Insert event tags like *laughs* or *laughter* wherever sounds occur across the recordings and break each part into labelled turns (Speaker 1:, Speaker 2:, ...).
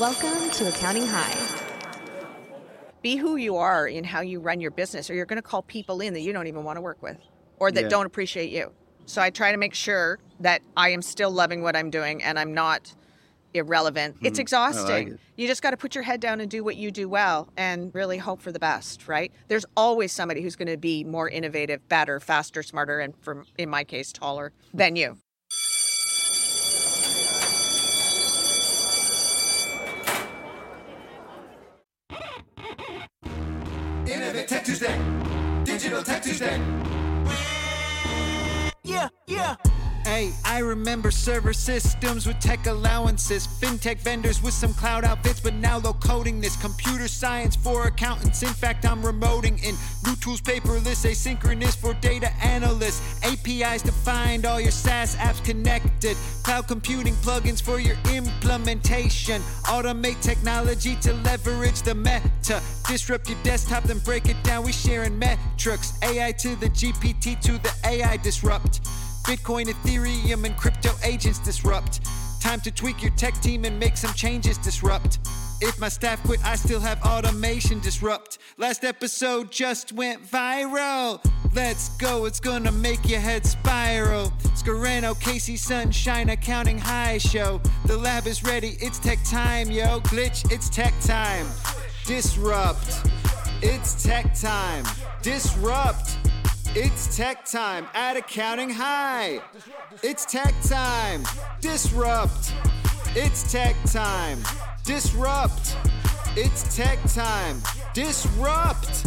Speaker 1: Welcome to Accounting High.
Speaker 2: Be who you are in how you run your business, or you're going to call people in that you don't even want to work with or that
Speaker 3: Yeah.
Speaker 2: don't appreciate you. So I try to make sure that I am still loving what I'm doing and I'm not irrelevant. It's hmm. oh, exhausting.
Speaker 3: it.
Speaker 2: You just got to put your head down and do what you do well and really hope for the best, right? There's always somebody who's going to be more innovative, better, faster, smarter, and for, in my case, taller than you.
Speaker 4: Tech Tuesday.
Speaker 5: Yeah, yeah. Hey, I remember server systems with tech allowances, fintech vendors with some cloud outfits, but now low coding this. Computer science for accountants. In fact, I'm remoting in. New tools, paperless, asynchronous for data analysts, APIs to find all your SaaS apps connected, cloud computing plugins for your implementation, automate technology to leverage the meta, disrupt your desktop, then break it down. We sharing metrics, AI to the GPT to the AI disrupt. Bitcoin, Ethereum, and crypto agents disrupt. Time to tweak your tech team and make some changes disrupt. If my staff quit, I still have automation disrupt. Last episode just went viral. Let's go, it's gonna make your head spiral. Scarano, Casey, Sunshine, Accounting High Show. The lab is ready, it's tech time, yo. Glitch, it's tech time. Disrupt, it's tech time. Disrupt. It's tech time at Accounting High. It's tech time. Disrupt. It's tech time. Disrupt. It's tech time. Disrupt.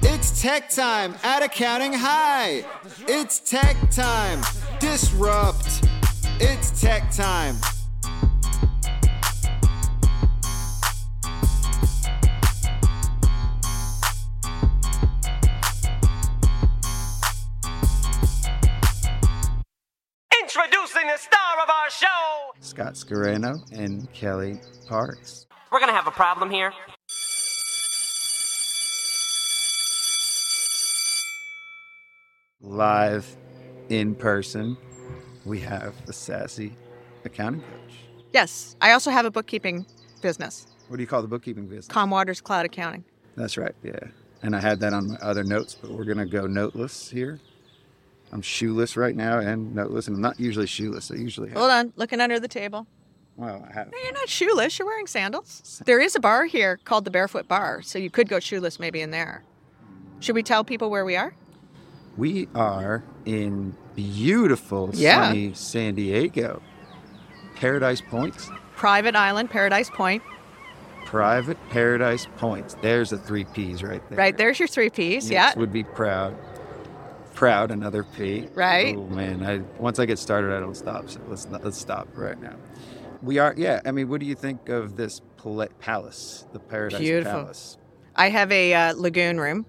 Speaker 5: It's tech time at Accounting High. It's tech time. Disrupt. It's tech time.
Speaker 6: Introducing the star of our show.
Speaker 3: Scott Scarano and Kellie Parks.
Speaker 6: We're gonna have a problem here.
Speaker 3: Live in person, we have the sassy accounting coach.
Speaker 2: Yes, I also have a bookkeeping business,
Speaker 3: What do you call the bookkeeping business?
Speaker 2: Calmwaters Cloud Accounting.
Speaker 3: That's right, yeah. And I had that on my other notes, but we're gonna go noteless here. I'm shoeless right now and noteless, and I'm not usually shoeless. I usually have.
Speaker 2: Hold on, looking under the table.
Speaker 3: Well, I have.
Speaker 2: No, you're not shoeless. You're wearing sandals. There is a bar here called the Barefoot Bar, so you could go shoeless maybe in there. Should we tell people where we are?
Speaker 3: We are in beautiful,
Speaker 2: Yeah.
Speaker 3: sunny San Diego. Paradise Points,
Speaker 2: Private Island, Paradise Point.
Speaker 3: private Paradise Points. There's a three P's right there.
Speaker 2: Right there's your three P's.
Speaker 3: Nix
Speaker 2: Yeah.
Speaker 3: would be proud. Proud, another P.
Speaker 2: Right.
Speaker 3: Oh man, I once I get started, I don't stop. So let's not, let's stop right now. We are, yeah. I mean, what do you think of this pala- palace, the Paradise
Speaker 2: Beautiful.
Speaker 3: Palace?
Speaker 2: I have a uh, lagoon room,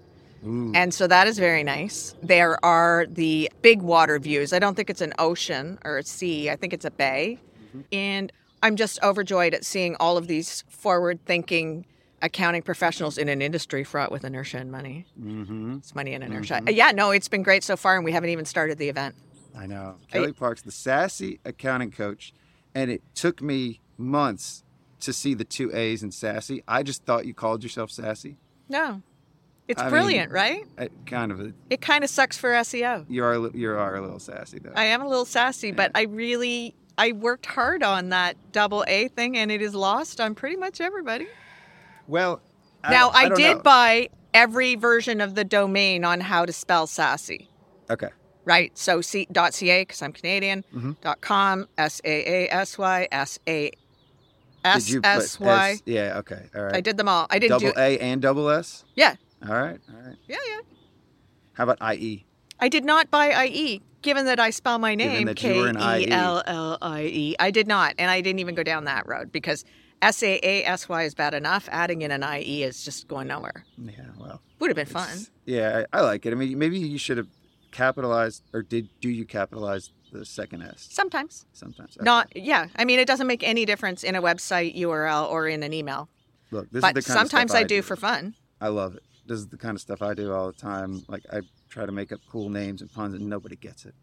Speaker 3: Ooh,
Speaker 2: and so that is very nice. There are the big water views. I don't think it's an ocean or a sea. I think it's a bay,
Speaker 3: Mm-hmm.
Speaker 2: and I'm just overjoyed at seeing all of these forward-thinking accounting professionals in an industry fraught with inertia and money.
Speaker 3: mm-hmm.
Speaker 2: It's money and inertia. Uh, Yeah, no, it's been great so far, and we haven't even started the event.
Speaker 3: I know. Kellie Parks, the sassy accounting coach, and it took me months to see the two A's in sassy. I just thought you called yourself sassy.
Speaker 2: No, it's
Speaker 3: I mean-
Speaker 2: brilliant, right?
Speaker 3: I, kind of. A,
Speaker 2: It kind of sucks for SEO.
Speaker 3: you are a you are a little sassy though.
Speaker 2: I am a little sassy, but I really I worked hard on that double A thing, and it is lost on pretty much everybody.
Speaker 3: Well,
Speaker 2: now I,
Speaker 3: don't
Speaker 2: did
Speaker 3: know.
Speaker 2: buy every version of the domain on how to spell sassy.
Speaker 3: Okay.
Speaker 2: Right, so C, dot .ca because I'm Canadian.
Speaker 3: Mm-hmm.
Speaker 2: Dot .com S A A S Y S A S S Y.
Speaker 3: Yeah. Okay. All right.
Speaker 2: I did them all. I didn't
Speaker 3: double
Speaker 2: do.
Speaker 3: A and double S.
Speaker 2: Yeah,
Speaker 3: All right. All right.
Speaker 2: yeah, yeah.
Speaker 3: How about I E?
Speaker 2: I did not buy IE, given that I spell my name K
Speaker 3: were an IE.
Speaker 2: E L L I E. I did not, and I didn't even go down that road because S A A S Y is bad enough. Adding in an IE is just going nowhere.
Speaker 3: Yeah. Well.
Speaker 2: Would have been fun.
Speaker 3: Yeah, I, I like it. I mean, maybe you should have capitalized, or did do you capitalize the second S
Speaker 2: Sometimes.
Speaker 3: sometimes? Okay.
Speaker 2: Not, yeah. I mean, it doesn't make any difference in a website URL or in an email.
Speaker 3: Look, this
Speaker 2: but
Speaker 3: is the kind
Speaker 2: sometimes
Speaker 3: of stuff
Speaker 2: I do for fun.
Speaker 3: I love it. This is the kind of stuff I do all the time. Like I try to make up cool names and puns, and nobody gets it.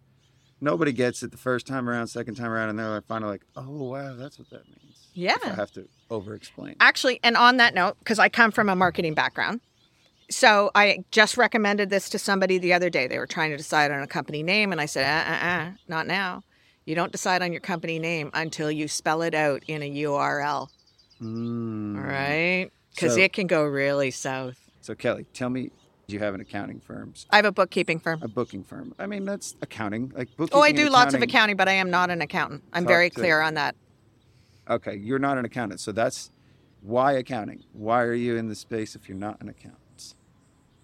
Speaker 3: Nobody gets it the first time around, second time around, and they're like, finally like, oh wow, that's what that means.
Speaker 2: Yeah.
Speaker 3: If I have to over explain.
Speaker 2: Actually, and on that note, because I come from a marketing background, so I just recommended this to somebody the other day. They were trying to decide on a company name, and I said, uh, uh, uh, not now. You don't decide on your company name until you spell it out in a URL.
Speaker 3: Mm.
Speaker 2: All right, because
Speaker 3: So-
Speaker 2: it can go really south.
Speaker 3: So Kellie, tell me, you have an accounting firm,
Speaker 2: I have a bookkeeping firm.
Speaker 3: a booking firm? I mean, that's accounting. Like bookkeeping.
Speaker 2: Oh, I do lots of
Speaker 3: accounting-
Speaker 2: but I am not an accountant. I'm very
Speaker 3: to-
Speaker 2: clear on that.
Speaker 3: Okay, you're not an accountant, so that's why accounting. Why are you in the space if you're not an accountant?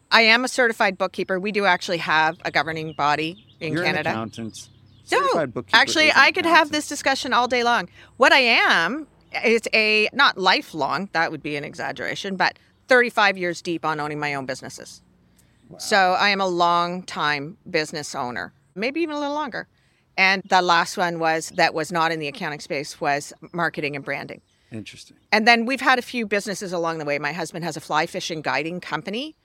Speaker 2: I am a certified bookkeeper. We do actually have a governing body in
Speaker 3: you're
Speaker 2: Canada.
Speaker 3: an accountant.
Speaker 2: No,
Speaker 3: Certified bookkeeper
Speaker 2: actually, I could have this discussion all day long. What I am is a not lifelong, that would be an exaggeration, but 35 years deep on owning my own businesses. So I am a long time business owner, maybe even a little longer. And the last one was that was not in the accounting space was marketing and branding.
Speaker 3: Interesting.
Speaker 2: And then we've had a few businesses along the way. My husband has a fly fishing guiding company,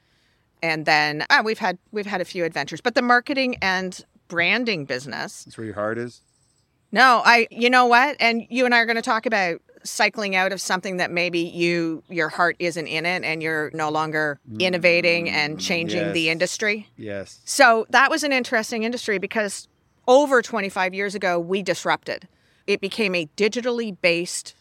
Speaker 2: and then uh, we've had we've had a few adventures. But the marketing and branding business
Speaker 3: That's where your heart is.
Speaker 2: no, I you know what? And you and I are going to talk about cycling out of something that maybe you your heart isn't in it and you're no longer innovating mm, and changing the industry.
Speaker 3: Yes.
Speaker 2: So that was an interesting industry because over 25 years ago we disrupted. It became a digitally based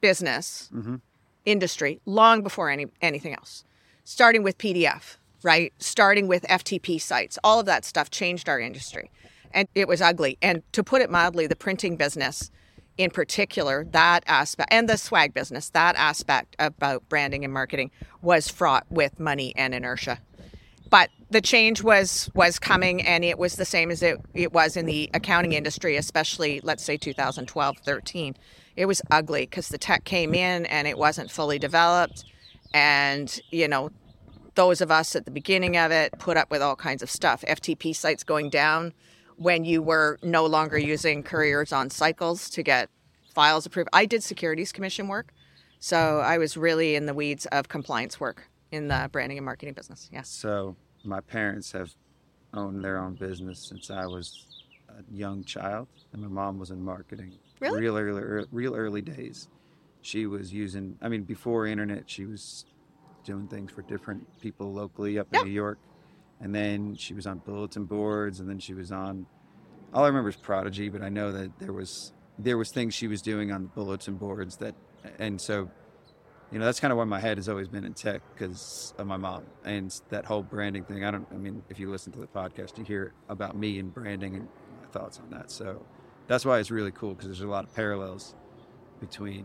Speaker 2: business mm-hmm. industry long before any anything else. Starting with PDF, right? Starting with FTP sites. All of that stuff changed our industry. And it was ugly. And to put it mildly, the printing business in particular, that aspect and the swag business, that aspect about branding and marketing was fraught with money and inertia. But the change was was coming and it was the same as it, it was in the accounting industry especially let's say 2012 13 it was ugly because the tech came in and it wasn't fully developed. And you know those of us at the beginning of it put up with all kinds of stuff. Ftp sites going down when you were no longer using couriers on cycles to get files approved i did securities commission work so i was really in the weeds of compliance work in the branding and marketing business yes
Speaker 3: So my parents have owned their own business since I was a young child, and my mom was in marketing.
Speaker 2: Really?
Speaker 3: Real early, real early days. She was using. I mean, before internet, she was doing things for different people locally up in
Speaker 2: Yeah.
Speaker 3: New York, and then she was on bulletin boards, and then she was on. All I remember is Prodigy, but I know that there was there was things she was doing on bulletin boards that, and so you know that's kind of why my head has always been in tech because of my mom and that whole branding thing i don't i mean if you listen to the podcast you hear about me and branding and my thoughts on that so that's why it's really cool because there's a lot of parallels between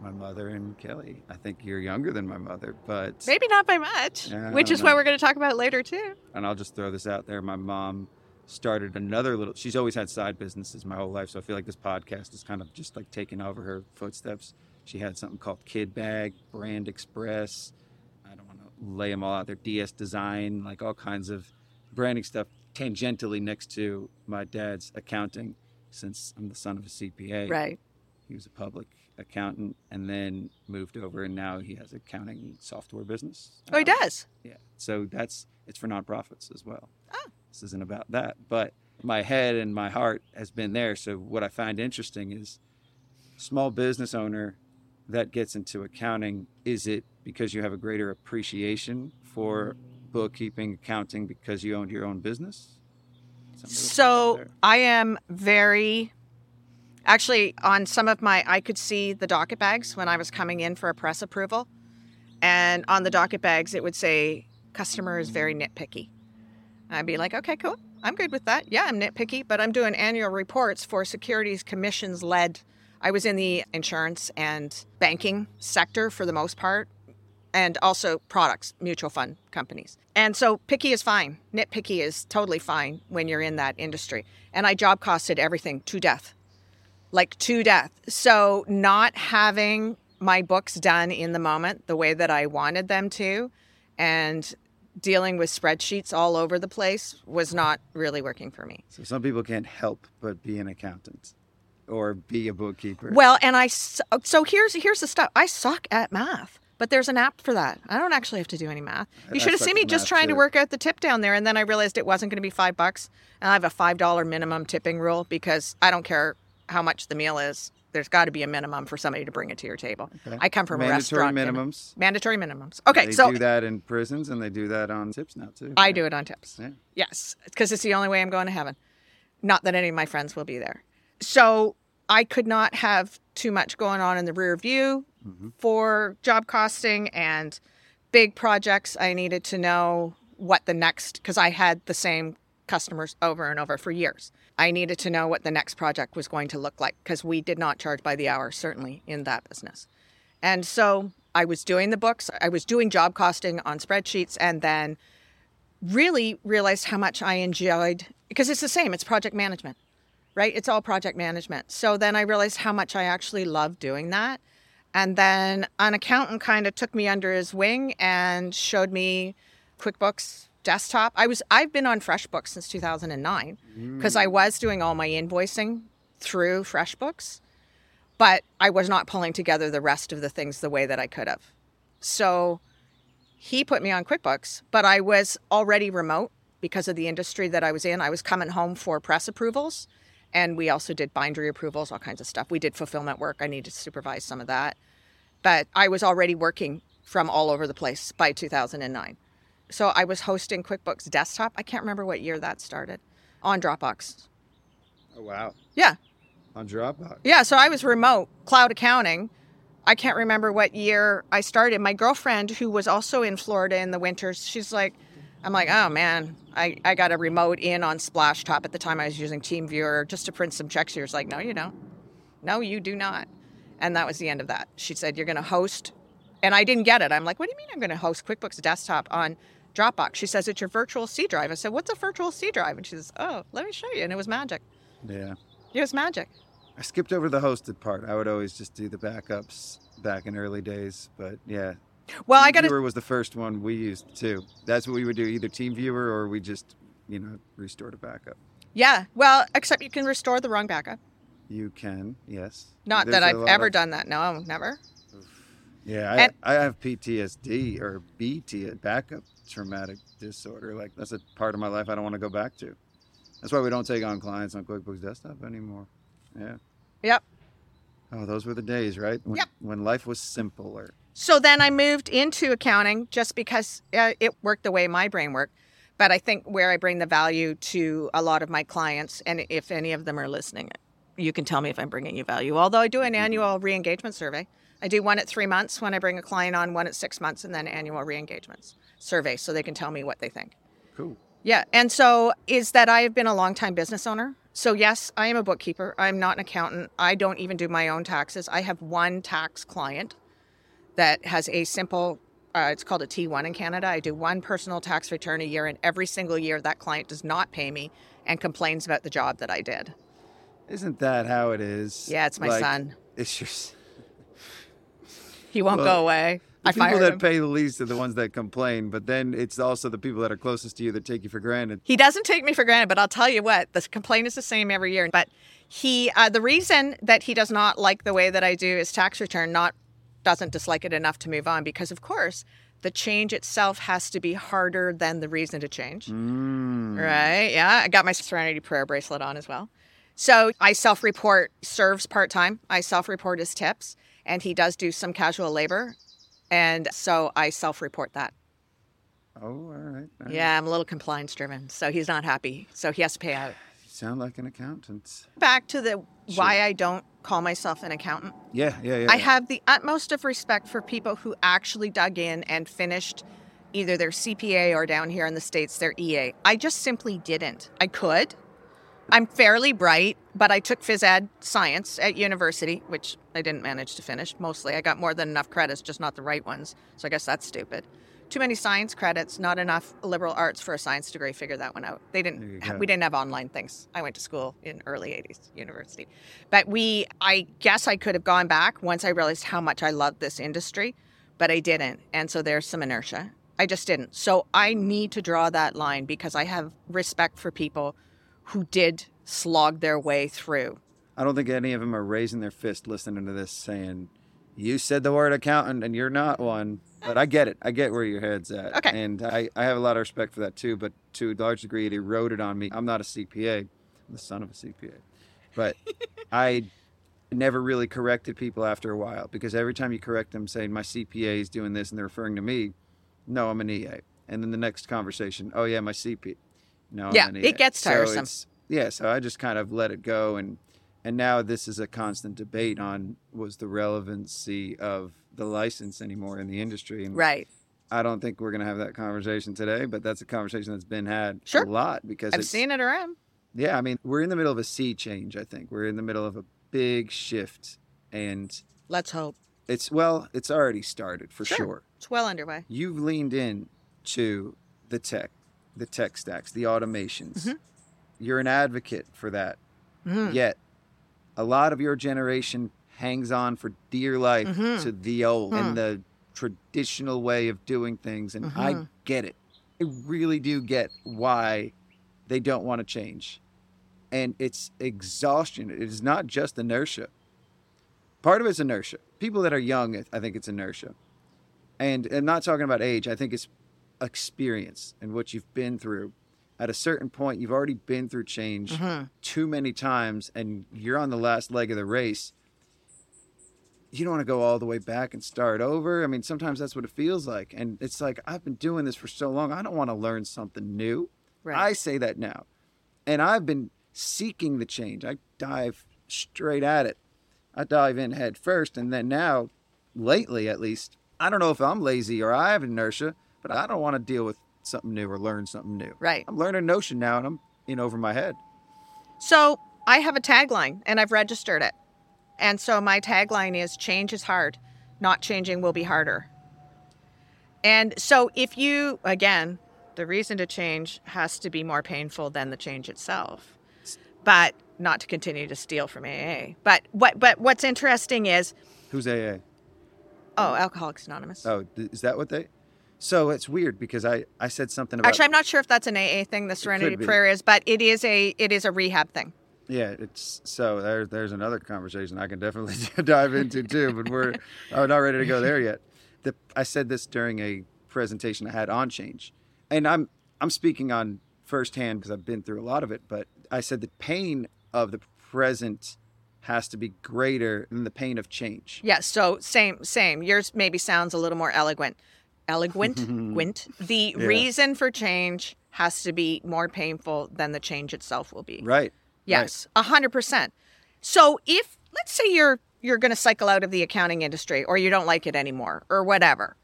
Speaker 3: my mother and kelly i think you're younger than my mother but
Speaker 2: Maybe not by much,
Speaker 3: Yeah,
Speaker 2: which is what we're going to talk about later too.
Speaker 3: and I'll just throw this out there. My mom started another little. She's always had side businesses my whole life, so I feel like this podcast is kind of just like taking over her footsteps. She had something called Kid Bag, Brand Express. I don't want to lay them all out there. DS Design, like all kinds of branding stuff, tangentially next to my dad's accounting, since I'm the son of a CPA.
Speaker 2: Right.
Speaker 3: He was a public accountant, and then moved over, and now he has accounting software business.
Speaker 2: Oh, he
Speaker 3: Um,
Speaker 2: does.
Speaker 3: yeah. So that's it's for nonprofits as well.
Speaker 2: Oh.
Speaker 3: This isn't about that, but my head and my heart has been there. So what I find interesting is small business owner that gets into accounting, is it because you have a greater appreciation for bookkeeping, accounting because you owned your own business? Something to think about
Speaker 2: So. I am very, actually, on some of my, I could see the docket bags when I was coming in for a press approval. And on the docket bags, it would say, customer is very nitpicky. I'd be like, okay, cool. I'm good with that. Yeah, I'm nitpicky, but I'm doing annual reports for securities commissions led. I was in the insurance and banking sector for the most part, and also products, mutual fund companies. And so picky is fine. Nitpicky is totally fine when you're in that industry. And I job costed everything to death, like to death. So not having my books done in the moment the way that I wanted them to, and dealing with spreadsheets all over the place was not really working for me.
Speaker 3: So some people can't help but be an accountant or be a bookkeeper.
Speaker 2: Well, and I so here's here's the stuff. I suck at math, but there's an app for that. I don't actually have to do any math. You should have seen me just trying to work out the tip down there, and then I realized it wasn't going to be five bucks. And I have a five dollar minimum tipping rule because I don't care how much the meal is. There's got to be a minimum for somebody to bring it to your table.
Speaker 3: Okay.
Speaker 2: I come from a
Speaker 3: Mandatory
Speaker 2: restaurant. you know.
Speaker 3: minimums.
Speaker 2: Mandatory minimums. Okay, So
Speaker 3: They
Speaker 2: so
Speaker 3: do that in prisons and they do that on tips now too.
Speaker 2: I do it on tips.
Speaker 3: Yeah.
Speaker 2: Yes, because it's the only way I'm going to heaven. Not that any of my friends will be there. So I could not have too much going on in the rear view mm-hmm. for job costing and big projects. I needed to know what the next, because I had the same customers over and over for years. I needed to know what the next project was going to look like because we did not charge by the hour, certainly in that business. And so I was doing the books, I was doing job costing on spreadsheets, and then really realized how much I enjoyed because it's the same, it's project management, right? It's all project management. So then I realized how much I actually love doing that. And then an accountant kind of took me under his wing and showed me QuickBooks desktop. I was I've been on FreshBooks since 2009 because mm. I was doing all my invoicing through FreshBooks, but I was not pulling together the rest of the things the way that I could have. So he put me on QuickBooks, but I was already remote because of the industry that I was in. I was coming home for press approvals, and we also did bindery approvals, all kinds of stuff. We did fulfillment work. I needed to supervise some of that. But I was already working from all over the place by 2009. So I was hosting QuickBooks Desktop. I can't remember what year that started on Dropbox.
Speaker 3: Oh wow.
Speaker 2: Yeah,
Speaker 3: On Dropbox.
Speaker 2: yeah, so I was remote cloud accounting. I can't remember what year I started. My girlfriend, who was also in Florida in the winters, she's like, I'm like, oh man, I, I got a remote in on Splashtop at the time I was using TeamViewer just to print some checks. She was like, no, you don't. No, you do not. And that was the end of that. She said, you're going to host. And I didn't get it. I'm like, what do you mean I'm going to host QuickBooks Desktop on Dropbox? She says, it's your virtual C drive. I said, what's a virtual C drive? And she says, oh, let me show you. And it was magic.
Speaker 3: Yeah.
Speaker 2: It was magic.
Speaker 3: I skipped over the hosted part. I would always just do the backups back in early days. But yeah.
Speaker 2: Well, I got to
Speaker 3: TeamViewer was the first one we used too. That's what we would do, either Team Viewer or we just, you know, restore a backup.
Speaker 2: Yeah, well, except you can restore the wrong backup.
Speaker 3: You can, yes.
Speaker 2: Not
Speaker 3: There's
Speaker 2: that I've ever
Speaker 3: of-
Speaker 2: done that. No, never.
Speaker 3: Yeah, I,
Speaker 2: And-
Speaker 3: I have PTSD or BT, backup traumatic disorder. Like that's a part of my life I don't want to go back to. That's why we don't take on clients on QuickBooks Desktop anymore. Yeah.
Speaker 2: Yep.
Speaker 3: Oh, those were the days, right? When,
Speaker 2: Yep.
Speaker 3: When life was simpler.
Speaker 2: So then I moved into accounting just because uh, it worked the way my brain worked. But I think where I bring the value to a lot of my clients, and if any of them are listening, you can tell me if I'm bringing you value. Although I do an annual re engagement survey, I do one at three months when I bring a client on, one at six months, and then annual re engagements survey so they can tell me what they think.
Speaker 3: Cool.
Speaker 2: Yeah. And so is that I have been a longtime business owner. So, yes, I am a bookkeeper. I'm not an accountant. I don't even do my own taxes. I have one tax client that has a simple, uh, it's called a T1 in Canada. I do one personal tax return a year, and every single year that client does not pay me and complains about the job that I did.
Speaker 3: Isn't that how it is?
Speaker 2: Yeah, it's my
Speaker 3: Like,
Speaker 2: son.
Speaker 3: It's your
Speaker 2: He won't
Speaker 3: Well,
Speaker 2: go away.
Speaker 3: The
Speaker 2: I
Speaker 3: people that
Speaker 2: him.
Speaker 3: pay the least are the ones that complain, but then it's also the people that are closest to you that take you for granted.
Speaker 2: He doesn't take me for granted, but I'll tell you what, the complaint is the same every year. But he, uh, the reason that he does not like the way that I do his tax return, not doesn't dislike it enough to move on, because of course the change itself has to be harder than the reason to change.
Speaker 3: Mm.
Speaker 2: Right? Yeah, I got my Serenity Prayer bracelet on as well. So I self-report serves part-time. I self-report his tips, and he does do some casual labor, and so I self-report that.
Speaker 3: Oh, all right. all right.
Speaker 2: Yeah, I'm a little compliance driven, so he's not happy, so he has to pay out.
Speaker 3: You sound like an accountant.
Speaker 2: back to the why I don't call myself an accountant.
Speaker 3: Yeah, yeah, yeah.
Speaker 2: I have the utmost of respect for people who actually dug in and finished either their CPA or down here in the States, their EA. I just simply didn't. I could. I'm fairly bright, but I took phys ed science at university, which I didn't manage to finish mostly. I got more than enough credits, just not the right ones. So I guess that's stupid. Too many science credits, not enough liberal arts for a science degree. Figure that one out. They didn't. We didn't have online things. I went to school in early '80s university, but we. I guess I could have gone back once I realized how much I loved this industry, but I didn't, and so there's some inertia. I just didn't. So I need to draw that line because I have respect for people who did slog their way through.
Speaker 3: I don't think any of them are raising their fist listening to this saying, you said the word accountant and you're not one. But I get it. I get where your head's at.
Speaker 2: Okay.
Speaker 3: And I, I have a lot of respect for that too. But to a large degree, it eroded on me. I'm not a CPA. I'm the son of a CPA. But *laughs* I never really corrected people after a while because every time you correct them saying my CPA is doing this and they're referring to me, no, I'm an EA. And then the next conversation, oh yeah, my CP.
Speaker 2: Yeah, it gets tiresome.
Speaker 3: it's- yeah, so I just kind of let it go and and now this is a constant debate on was the relevancy of the license anymore in the industry. And
Speaker 2: Right.
Speaker 3: I don't think we're gonna have that conversation today, but that's a conversation that's been had
Speaker 2: Sure.
Speaker 3: a lot because
Speaker 2: I've seen it around.
Speaker 3: yeah, I mean, we're in the middle of a sea change, I think. We're in the middle of a big shift and
Speaker 2: Let's hope.
Speaker 3: it's well, it's already started for
Speaker 2: Sure.
Speaker 3: sure.
Speaker 2: It's well underway.
Speaker 3: You've leaned in to the tech, the tech stacks, the automations.
Speaker 2: Mhm.
Speaker 3: You're an advocate for that.
Speaker 2: Mhm.
Speaker 3: Yet a lot of your generation hangs on for dear life
Speaker 2: Mhm.
Speaker 3: to the old and the traditional way of doing things and I
Speaker 2: Mhm.
Speaker 3: get it. I really do get why they don't want to change. And it's exhaustion. It is not just inertia. Part of it's inertia. People that are young, I think it's inertia. And I'm not talking about age. I think it's experience and what you've been through. At a certain point, you've already been through change
Speaker 2: Mhm.
Speaker 3: too many times and you're on the last leg of the race. You don't want to go all the way back and start over. I mean, sometimes that's what it feels like. And it's like, I've been doing this for so long. I don't want to learn something new.
Speaker 2: Right.
Speaker 3: I say that now. And I've been seeking the change. I dive straight at it. I dive in head first. And then now, lately at least, I don't know if I'm lazy or I have inertia, but I don't want to deal with something new or learn something new.
Speaker 2: Right.
Speaker 3: I'm learning a Notion now and I'm in over my head.
Speaker 2: So I have a tagline and I've registered it. And so my tagline is change is hard, not changing will be harder. And so if you, again, the reason to change has to be more painful than the change itself. But not to continue to steal from AA. But what but what's interesting is
Speaker 3: Who's AA?
Speaker 2: oh, Alcoholics Anonymous.
Speaker 3: Oh, is that what they? So it's weird because I I said something about
Speaker 2: Actually, I'm not sure if that's an AA thing, the Serenity. Prayer is, but it is a it is a rehab thing.
Speaker 3: yeah. It's so there's there's another conversation I can definitely *laughs* dive into too, but we're *laughs* I'm not ready to go there yet. The I said this during a presentation I had on change, and I'm I'm speaking on firsthand because I've been through a lot of it. But I said the pain of the present has to be greater than the pain of change.
Speaker 2: Yes, so same, same. Yours maybe sounds a little more eloquent. Eloquent, *laughs* gwent. The
Speaker 3: Yeah.
Speaker 2: reason for change has to be more painful than the change itself will be.
Speaker 3: Right.
Speaker 2: Yes, a hundred percent. So if let's say you're you're going to cycle out of the accounting industry, or you don't like it anymore, or whatever,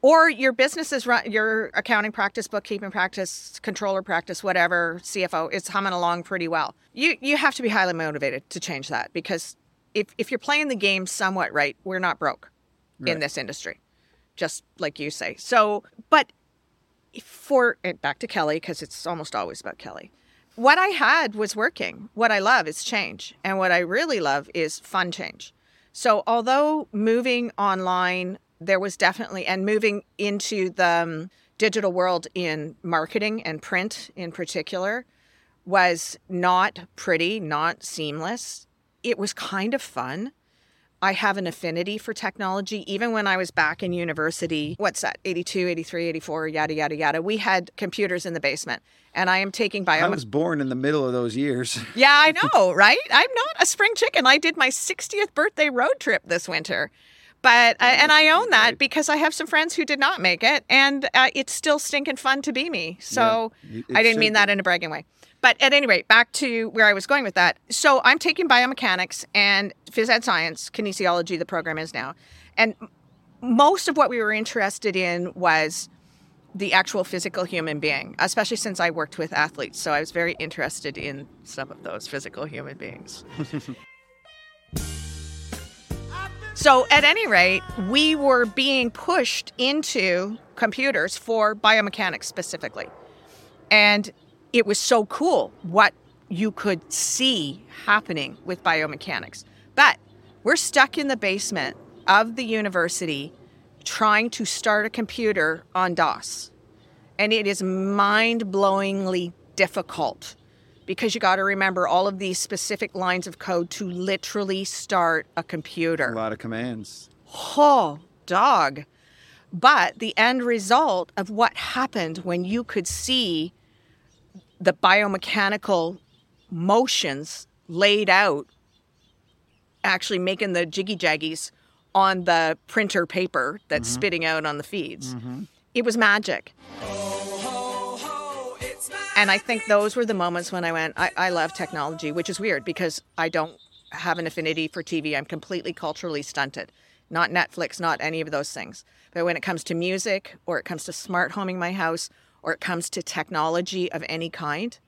Speaker 2: or your business is run, your accounting practice, bookkeeping practice, controller practice, whatever, CFO is humming along pretty well. You you have to be highly motivated to change that because if if you're playing the game somewhat right, we're not broke in this industry, just like you say. So, but for back to Kellie because it's almost always about Kellie. What I had was working. What I love is change, and what I really love is fun change. So, although moving online, there was definitely and moving into the um, digital world in marketing and print in particular was not pretty, not seamless. It was kind of fun. I have an affinity for technology. Even when I was back in university, what's that, 82, 83, 84, yada, yada, yada, we had computers in the basement. And I am taking bio.
Speaker 3: I was born in the middle of those years. *laughs*
Speaker 2: Yeah, I know, right? I'm not a spring chicken. I did my 60th birthday road trip this winter. But uh, and I own that because I have some friends who did not make it, and uh, it's still stinking fun to be me. So
Speaker 3: Yeah, it
Speaker 2: I didn't mean that in a bragging way. But at any rate, back to where I was going with that. So I'm taking biomechanics and phys ed science, kinesiology. The program is now, and most of what we were interested in was the actual physical human being, especially since I worked with athletes. So I was very interested in some of those physical human beings. *laughs* so, at any rate, we were being pushed into computers for biomechanics specifically. And it was so cool what you could see happening with biomechanics. But we're stuck in the basement of the university trying to start a computer on DOS. And it is mind blowingly difficult because you got to remember all of these specific lines of code to literally start a computer.
Speaker 3: a lot of commands.
Speaker 2: Oh, dog. But the end result of what happened when you could see the biomechanical motions laid out, actually making the jiggy jaggies on the printer paper that's mm-hmm. spitting out on the feeds. Mm-hmm. It was magic. And I think those were the moments when I went, I, I love technology, which is weird because I don't have an affinity for TV. I'm completely culturally stunted. Not Netflix, not any of those things. But when it comes to music or it comes to smart homing my house or it comes to technology of any kind,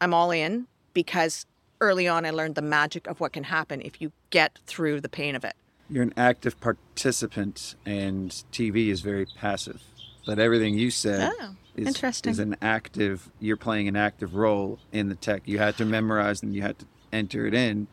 Speaker 2: I'm all in because early on I learned the magic of what can happen if you get through the pain of it.
Speaker 3: You're an active participant, and TV is very passive. But everything you said
Speaker 2: Oh,
Speaker 3: is,
Speaker 2: interesting.
Speaker 3: is an active. You're playing an active role in the tech. You had to memorize and you had to enter it in,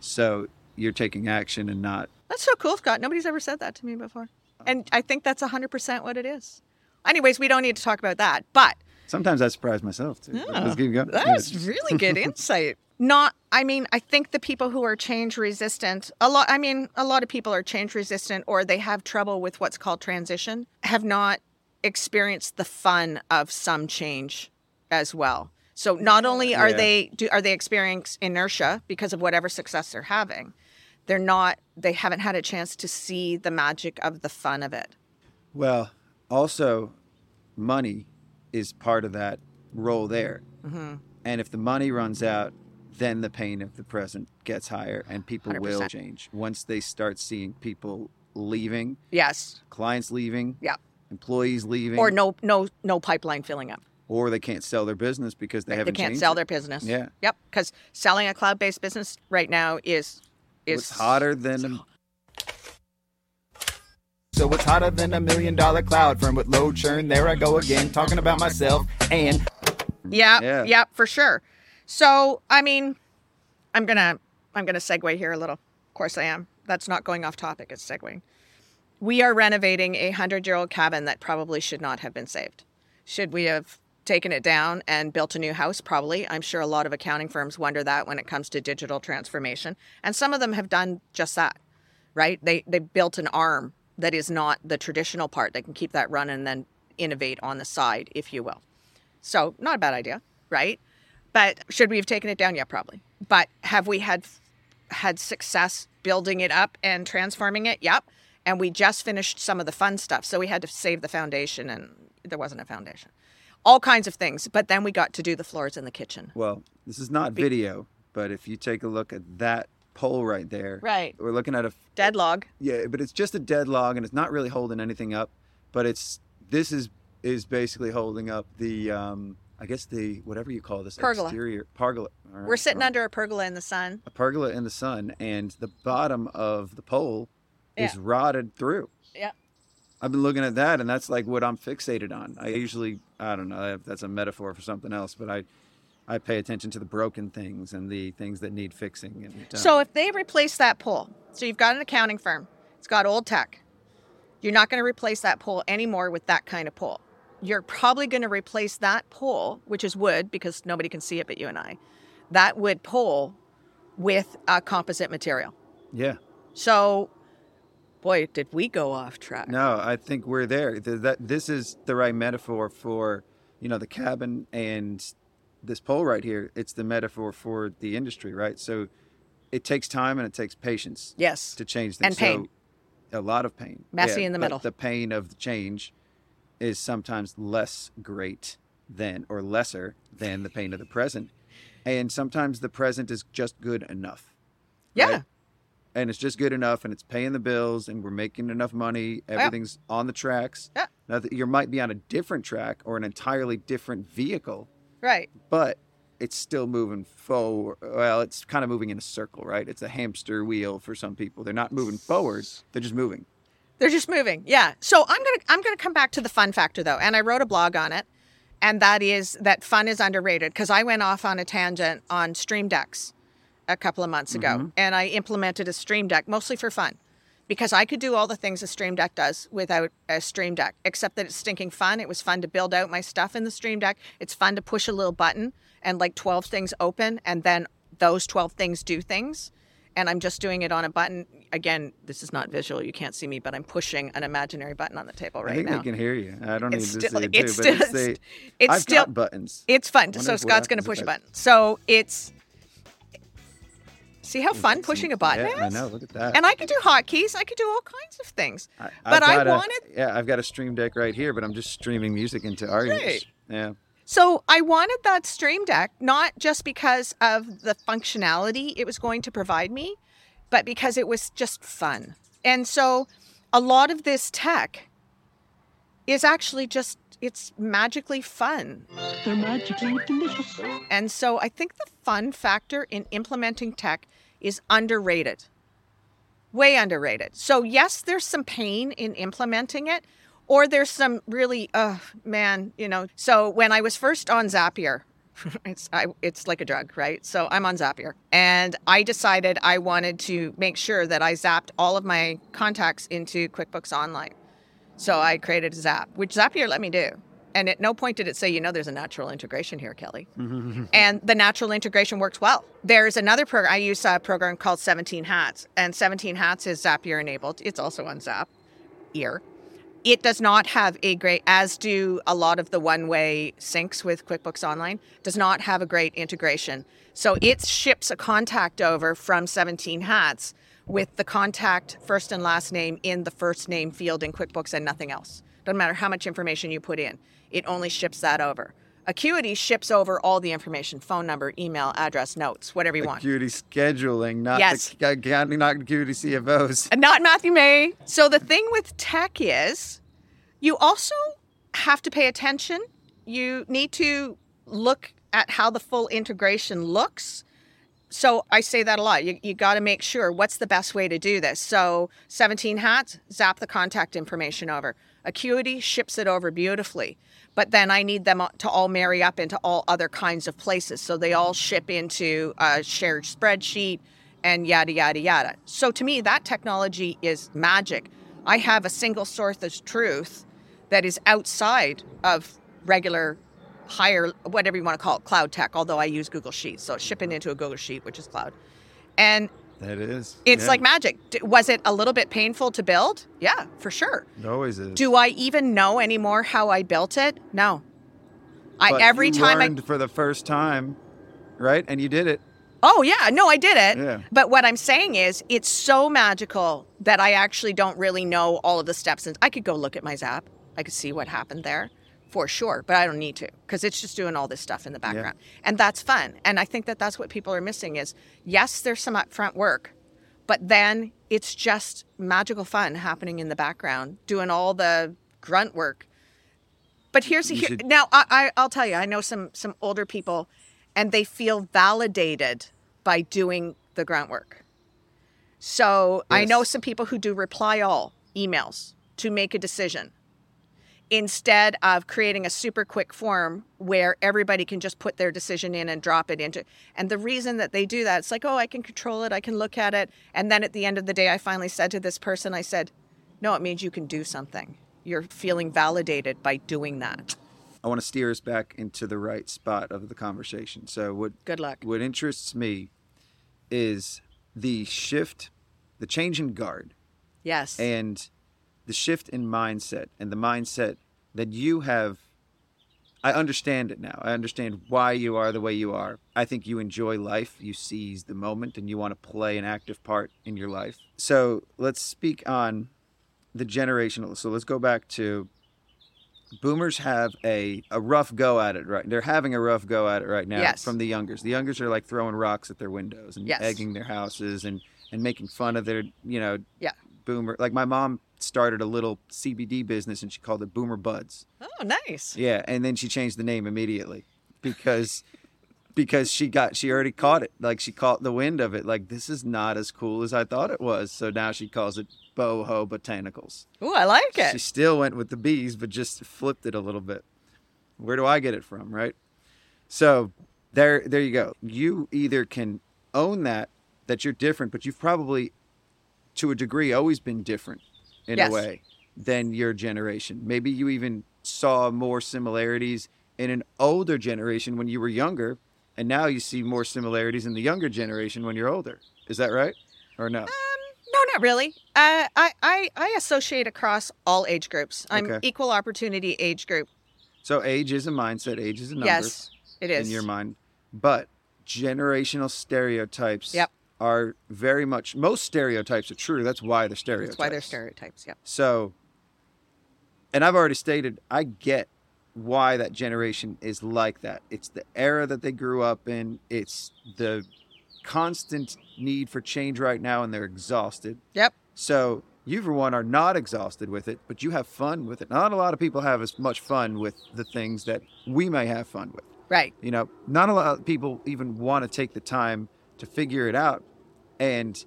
Speaker 3: so you're taking action and not.
Speaker 2: That's so cool, Scott. Nobody's ever said that to me before. And I think that's 100% what it is. Anyways, we don't need to talk about that. But
Speaker 3: Sometimes I surprise myself too. Let's oh, keep going.
Speaker 2: That
Speaker 3: Yeah. *laughs*
Speaker 2: really good insight. Not, I mean, I think the people who are change resistant, a lot, I mean, a lot of people are change resistant or they have trouble with what's called transition, have not experienced the fun of some change as well. So not only are
Speaker 3: Yeah.
Speaker 2: they do are they experiencing inertia because of whatever success they're having, they're not they haven't had a chance to see the magic of the fun of it.
Speaker 3: Well, also, money is part of that role there.
Speaker 2: Mm-hmm.
Speaker 3: And if the money runs out, then the pain of the present gets higher, and people will
Speaker 2: 100%.
Speaker 3: change once they start seeing people leaving,
Speaker 2: Yes.
Speaker 3: clients leaving,
Speaker 2: Yeah.
Speaker 3: employees leaving,
Speaker 2: Or no no no pipeline filling up.
Speaker 3: or they can't sell their business because they
Speaker 2: they
Speaker 3: haven't
Speaker 2: They
Speaker 3: can't
Speaker 2: sell
Speaker 3: it.
Speaker 2: their business.
Speaker 3: Yeah.
Speaker 2: Yep. Because selling a cloud-based business right now is is
Speaker 3: It's hotter than
Speaker 7: So it's hotter than a million dollar cloud firm with low churn. There I go again, talking about myself and
Speaker 2: Yeah,
Speaker 3: Yeah.
Speaker 2: yeah, for sure. So I mean, I'm gonna I'm gonna segue here a little. Of course I am. That's not going off topic. It's segueing. We are renovating a hundred year old cabin that probably should not have been saved. Should we have taken it down and built a new house? Probably. I'm sure a lot of accounting firms wonder that when it comes to digital transformation, and some of them have done just that. Right? They they built an arm that is not the traditional part. They can keep that running and then innovate on the side, if you will. So, not a bad idea, right? But should we have taken it down? Yeah, probably. But have we had had success building it up and transforming it? Yep. And we just finished some of the fun stuff, so we had to save the foundation, and there wasn't a foundation. All kinds of things. But then we got to do the floors in the kitchen.
Speaker 3: well, this is not video, but if you take a look at that pole right there,
Speaker 2: Right.
Speaker 3: we're looking at a
Speaker 2: Dead log.
Speaker 3: Yeah, but it's just a dead log, and it's not really holding anything up. But it's this is is basically holding up the um, I guess the whatever you call this
Speaker 2: Pergola.
Speaker 3: exterior pergola. Right,
Speaker 2: We're sitting
Speaker 3: well,
Speaker 2: under a pergola in the sun.
Speaker 3: a pergola in the sun, and the bottom of the pole is rotted through.
Speaker 2: Yeah.
Speaker 3: I've been looking at that, and that's like what I'm fixated on. I usually, I don't know, that's a metaphor for something else, but I, I pay attention to the broken things and the things that need fixing. And uh,
Speaker 2: So if they replace that pole, so you've got an accounting firm, it's got old tech. You're not going to replace that pole anymore with that kind of pole. You're probably going to replace that pole, which is wood because nobody can see it but you and I, that wood pole with a composite material.
Speaker 3: yeah,
Speaker 2: So, boy, did we go off track.
Speaker 3: No, I think we're there. Th- That this is the right metaphor for you know the cabin and this pole right here. It's the metaphor for the industry, right? So it takes time and it takes patience
Speaker 2: Yes.
Speaker 3: to change things.
Speaker 2: And pain.
Speaker 3: So a lot of pain.
Speaker 2: Messy in the middle.
Speaker 3: The pain of the change is sometimes less great than or lesser than the pain of the present. And sometimes the present is just good enough
Speaker 2: Yeah.
Speaker 3: right? and it's just good enough and it's paying the bills and we're making enough money everything's on the tracks
Speaker 2: Yeah.
Speaker 3: now that you might be on a different track or an entirely different vehicle
Speaker 2: Right.
Speaker 3: but it's still moving forward well it's kind of moving in a circle right it's a hamster wheel for some people they're not moving forward they're just moving
Speaker 2: They're just moving. Yeah. So I'm gonna I'm gonna come back to the fun factor though, and I wrote a blog on it, and that is that fun is underrated because I went off on a tangent on Stream Decks a couple of months ago, mm-hmm. and I implemented a Stream Deck mostly for fun, because I could do all the things a Stream Deck does without a Stream Deck, except that it's stinking fun. It was fun to build out my stuff in the Stream Deck. It's fun to push a little button and like 12 things open, and then those 12 things do things. and I'm just doing it on a button. Again, this is not visual. You can't see me, but I'm pushing an imaginary button on the table right I
Speaker 3: think
Speaker 2: now.
Speaker 3: they can hear you. I don't need
Speaker 2: It's
Speaker 3: to
Speaker 2: still-
Speaker 3: see it too,
Speaker 2: it's
Speaker 3: but it's
Speaker 2: still- it's
Speaker 3: I've
Speaker 2: still-
Speaker 3: got buttons.
Speaker 2: It's fun. So Scott's going to push a button. So it's see how fun pushing a button
Speaker 3: yeah,
Speaker 2: is.
Speaker 3: I know. Look at that.
Speaker 2: And I could do hotkeys. I could do all kinds of things.
Speaker 3: I,
Speaker 2: but I
Speaker 3: got a-
Speaker 2: wanted
Speaker 3: yeah, I've got a stream deck right here, but I'm just streaming music into our.
Speaker 2: Great.
Speaker 3: Yeah.
Speaker 2: So I wanted that Stream Deck not just because of the functionality it was going to provide me, but because it was just fun. And so a lot of this tech is actually just it's magically fun.
Speaker 8: They're magically delicious.
Speaker 2: And so I think the fun factor in implementing tech is underrated. Way underrated. So yes, there's some pain in implementing it, or there's some really, uh, man, you know. So when I was first on Zapier, *laughs* it's I, it's like a drug, right? So I'm on Zapier, and I decided I wanted to make sure that I zapped all of my contacts into QuickBooks Online. So I created a Zap, which Zapier let me do. And at no point did it say, you know, there's a natural integration here, Kellie. *laughs* and the natural integration works well. There's another program, I use a program called 17 Hats, and 17 Hats is Zapier enabled. It's also on Zap, ear. It does not have a great, as do a lot of the one way syncs with QuickBooks Online, does not have a great integration. So it ships a contact over from 17 Hats with the contact first and last name in the first name field in QuickBooks and nothing else. Doesn't matter how much information you put in, it only ships that over. Acuity ships over all the information phone number, email, address, notes, whatever you want.
Speaker 3: Acuity scheduling, not
Speaker 2: Yes.
Speaker 3: the not Acuity CFOs.
Speaker 2: And not Matthew May. So the thing with tech is you also have to pay attention. You need to look at how the full integration looks. So I say that a lot. You, you got to make sure what's the best way to do this. So 17 hats, zap the contact information over. Acuity ships it over beautifully. But then I need them to all marry up into all other kinds of places. So they all ship into a shared spreadsheet and yada, yada, yada. So to me, that technology is magic. I have a single source of truth that is outside of regular higher, whatever you want to call it, cloud tech, although I use Google Sheets. So it's shipping mm-hmm. into a Google Sheet, which is cloud. And
Speaker 3: That is.
Speaker 2: it's
Speaker 3: yeah.
Speaker 2: like magic. Was it a little bit painful to build? Yeah, for sure.
Speaker 3: It always is.
Speaker 2: Do I even know anymore how I built it? No. I every time I
Speaker 3: learned for the first time, right? And you did it.
Speaker 2: Oh yeah, no, I did it.
Speaker 3: Yeah.
Speaker 2: But what I'm saying is, it's so magical that I actually don't really know all of the steps. And I could go look at my Zap. I could see what happened there, for sure. But I don't need to because it's just doing all this stuff in the background, and that's fun. And I think that that's what people are missing is yes, there's some upfront work, but then it's just magical fun happening in the background, doing all the grunt work. But here's the here, now I, I I'll tell you, I know some some older people, and they feel validated by doing the grunt work. So I know some people who do reply all emails to make a decision instead of creating a super quick form where everybody can just put their decision in and drop it into and the reason that they do that it's like oh i can control it i can look at it and then at the end of the day i finally said to this person i said no it means you can do something. You're feeling validated by doing that.
Speaker 3: I want to steer us back into the right spot of the conversation. So what
Speaker 2: good luck.
Speaker 3: what interests me is the shift, the change in guard,
Speaker 2: yes.
Speaker 3: And the shift in mindset, and the mindset that you have. I understand it now. I understand why you are the way you are. I think you enjoy life. You seize the moment, and you want to play an active part in your life. So let's speak on the generational. So let's go back to boomers have a, a rough go at it right they're having a rough go at it right now
Speaker 2: Yes.
Speaker 3: from the youngers the youngers are like throwing rocks at their windows and
Speaker 2: Yes.
Speaker 3: egging their houses and and making fun of their you know
Speaker 2: Yeah.
Speaker 3: Boomer like my mom started a little cbd business and she called it boomer buds
Speaker 2: oh nice
Speaker 3: yeah and then she changed the name immediately because because she got she already caught it like she caught the wind of it like this is not as cool as i thought it was so now she calls it boho botanicals
Speaker 2: Ooh, i like it.
Speaker 3: she still went with the bees, but just flipped it a little bit. Where do I get it from, right? So there, there you go. You either can own that that you're different, but you've probably, to a degree, always been different in
Speaker 2: Yes.
Speaker 3: a way than your generation. Maybe you even saw more similarities in an older generation when you were younger, and now you see more similarities in the younger generation when you're older. Is that right? or no?
Speaker 2: Um, No, not really. Uh, I, I I associate across all age groups. I'm
Speaker 3: Okay.
Speaker 2: equal opportunity age group.
Speaker 3: So age is a mindset. Age is a number
Speaker 2: Yes, it is.
Speaker 3: in your mind, but generational stereotypes
Speaker 2: Yep.
Speaker 3: Are very much. Most stereotypes are true. That's why they're stereotypes.
Speaker 2: That's why they're stereotypes. Yep.
Speaker 3: So, and I've already stated, I get why that generation is like that. It's the era that they grew up in. It's the constant need for change right now, and they're exhausted.
Speaker 2: Yep.
Speaker 3: So you, for one, are not exhausted with it, but you have fun with it. Not a lot of people have as much fun with the things that we may have fun with.
Speaker 2: Right.
Speaker 3: You know, not a lot of people even want to take the time to figure it out. And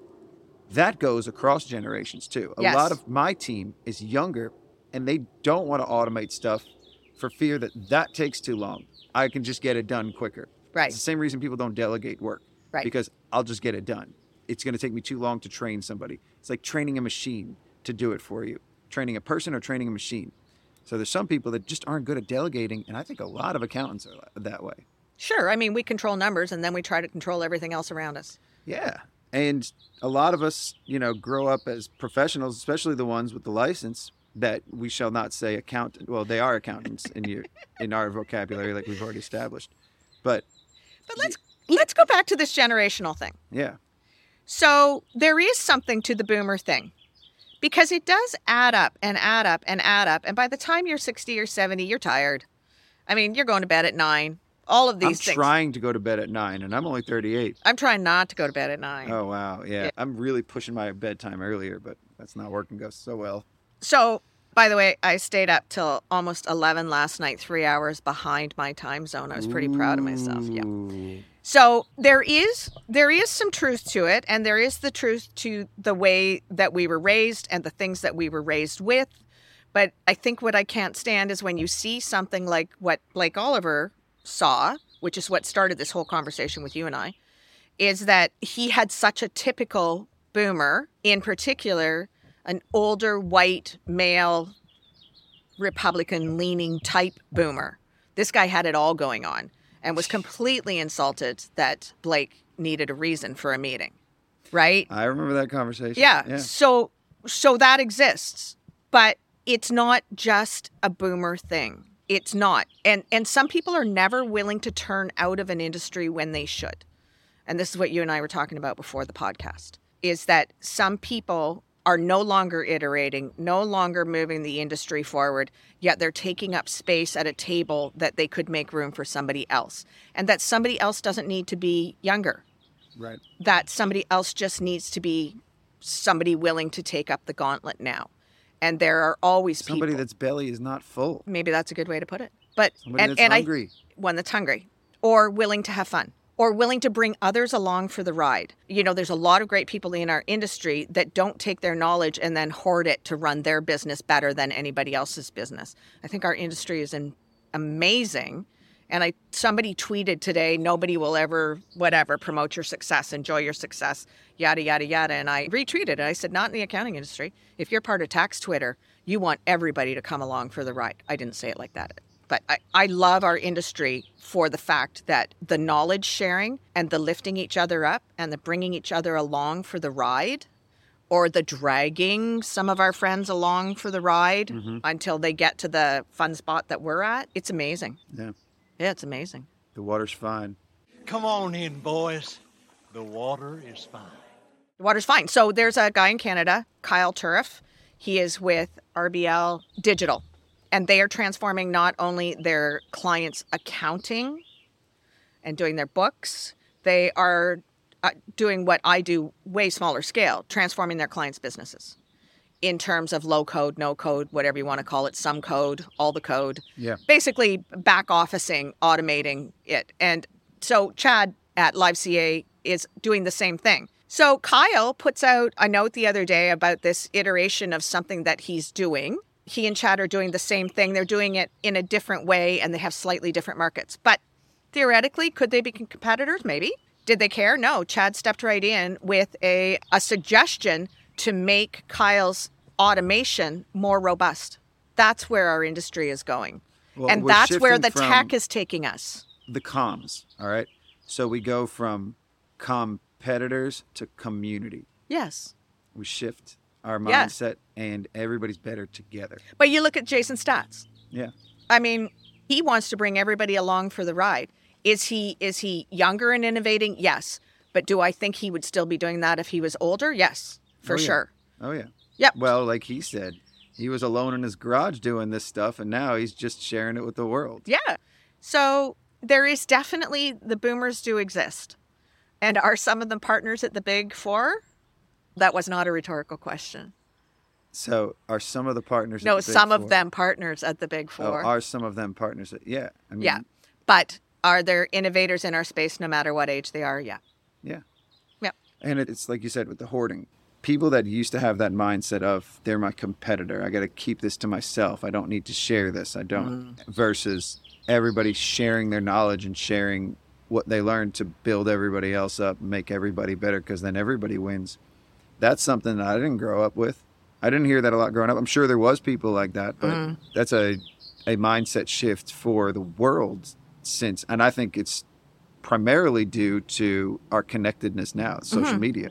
Speaker 3: that goes across generations too. A
Speaker 2: Yes.
Speaker 3: lot of my team is younger and they don't want to automate stuff for fear that that takes too long. I can just get it done quicker.
Speaker 2: Right.
Speaker 3: It's the same reason people don't delegate work.
Speaker 2: Right.
Speaker 3: Because I'll just get it done. It's going to take me too long to train somebody. It's like training a machine to do it for you. Training a person or training a machine. So there's some people that just aren't good at delegating, and I think a lot of accountants are that way.
Speaker 2: Sure. I mean, we control numbers, and then we try to control everything else around us.
Speaker 3: Yeah. And a lot of us, you know, grow up as professionals, especially the ones with the license that we shall not say accountant. Well, they are accountants in your in our vocabulary, like we've already established. But
Speaker 2: But let's let's go back to this generational thing.
Speaker 3: yeah,
Speaker 2: So there is something to the boomer thing. Because it does add up and add up and add up. And by the time you're 60 or 70, you're tired. I mean, you're going to bed at nine. All of these
Speaker 3: I'm
Speaker 2: things.
Speaker 3: trying to go to bed at nine, and I'm only 38.
Speaker 2: I'm trying not to go to bed at nine.
Speaker 3: Oh wow, yeah.
Speaker 2: Yeah.
Speaker 3: I'm really pushing my bedtime earlier, but that's not working so well.
Speaker 2: So, by the way, I stayed up till almost 11 last night, three hours behind my time zone. I was pretty proud of myself. Yeah. So there is there is some truth to it, and there is the truth to the way that we were raised and the things that we were raised with. But I think what I can't stand is when you see something like what Blake Oliver saw, which is what started this whole conversation with you and I, is that he had such a typical boomer, in particular, an older white male Republican leaning type boomer. This guy had it all going on and was completely insulted that Blake needed a reason for a meeting. Right?
Speaker 3: I remember that conversation.
Speaker 2: Yeah.
Speaker 3: Yeah.
Speaker 2: So so that exists, but it's not just a boomer thing. It's not. And and some people are never willing to turn out of an industry when they should. And this is what you and I were talking about before the podcast. Is that some people are no longer iterating, no longer moving the industry forward, yet they're taking up space at a table that they could make room for somebody else. And that somebody else doesn't need to be younger
Speaker 3: Right.
Speaker 2: that somebody else just needs to be somebody willing to take up the gauntlet now. And there are always
Speaker 3: Somebody
Speaker 2: people.
Speaker 3: that's belly is not full.
Speaker 2: maybe that's a good way to put it. But
Speaker 3: Somebody
Speaker 2: and,
Speaker 3: that's
Speaker 2: and
Speaker 3: hungry.
Speaker 2: I one that's hungry or willing to have fun or willing to bring others along for the ride. You know, there's a lot of great people in our industry that don't take their knowledge and then hoard it to run their business better than anybody else's business. I think our industry is in, amazing. And I somebody tweeted today, nobody will ever whatever promote your success, enjoy your success, yada yada yada. And I retweeted it. I said, not in the accounting industry. If you're part of tax Twitter, you want everybody to come along for the ride. I didn't say it like that. But I, I love our industry for the fact that the knowledge sharing and the lifting each other up and the bringing each other along for the ride or the dragging some of our friends along for the ride mm-hmm. until they get to the fun spot that we're at. It's amazing.
Speaker 3: Yeah.
Speaker 2: Yeah, it's amazing.
Speaker 3: The water's fine.
Speaker 9: Come on in, boys. The water is fine.
Speaker 2: The water's fine. So there's a guy in Canada, Kyle Turriff. He is with RBL Digital, and they are transforming not only their clients' accounting and doing their books, they are uh, doing what I do way smaller scale, transforming their clients' businesses in terms of low code, no code, whatever you want to call it, some code, all the code.
Speaker 3: Yeah.
Speaker 2: Basically, back officing, automating it. And so Chad at LiveCA is doing the same thing. So Kyle puts out a note the other day about this iteration of something that he's doing. He and Chad are doing the same thing. They're doing it in a different way and they have slightly different markets. But theoretically, could they be competitors? Maybe. Did they care? No. Chad stepped right in with a, a suggestion to make Kyle's automation more robust. That's where our industry is going.
Speaker 3: Well,
Speaker 2: and that's where the tech is taking us.
Speaker 3: the comms. All right. So we go from competitors to community.
Speaker 2: Yes.
Speaker 3: We shift our mindset, and everybody's better together.
Speaker 2: But you look at Jason Staats.
Speaker 3: Yeah.
Speaker 2: I mean, he wants to bring everybody along for the ride. Is he is he younger and innovating? Yes. But do I think he would still be doing that if he was older? Yes, Oh, for
Speaker 3: Oh, yeah.
Speaker 2: sure.
Speaker 3: Oh yeah.
Speaker 2: Yep.
Speaker 3: Well, like he said, he was alone in his garage doing this stuff, and now he's just sharing it with the world.
Speaker 2: Yeah. So there is definitely the boomers do exist. And are some of them partners at the big four? That was not a rhetorical question.
Speaker 3: So, are some of the partners? at
Speaker 2: No,
Speaker 3: the Big
Speaker 2: some
Speaker 3: Four-
Speaker 2: of them partners at the big
Speaker 3: Oh,
Speaker 2: four.
Speaker 3: are some of them partners? At, yeah. I mean,
Speaker 2: yeah. But are there innovators in our space no matter what age they are? Yeah.
Speaker 3: Yeah.
Speaker 2: Yeah.
Speaker 3: And it's like you said with the hoarding. People that used to have that mindset of they're my competitor. I got to keep this to myself. I don't need to share this. I don't.
Speaker 2: Mm.
Speaker 3: Versus everybody sharing their knowledge and sharing what they learned to build everybody else up, make everybody better because then everybody wins. That's something that I didn't grow up with. I didn't hear that a lot growing up. I'm sure there was people like that, but
Speaker 2: Mm.
Speaker 3: that's a a mindset shift for the world since and I think it's primarily due to our connectedness now, social
Speaker 2: Mhm.
Speaker 3: media.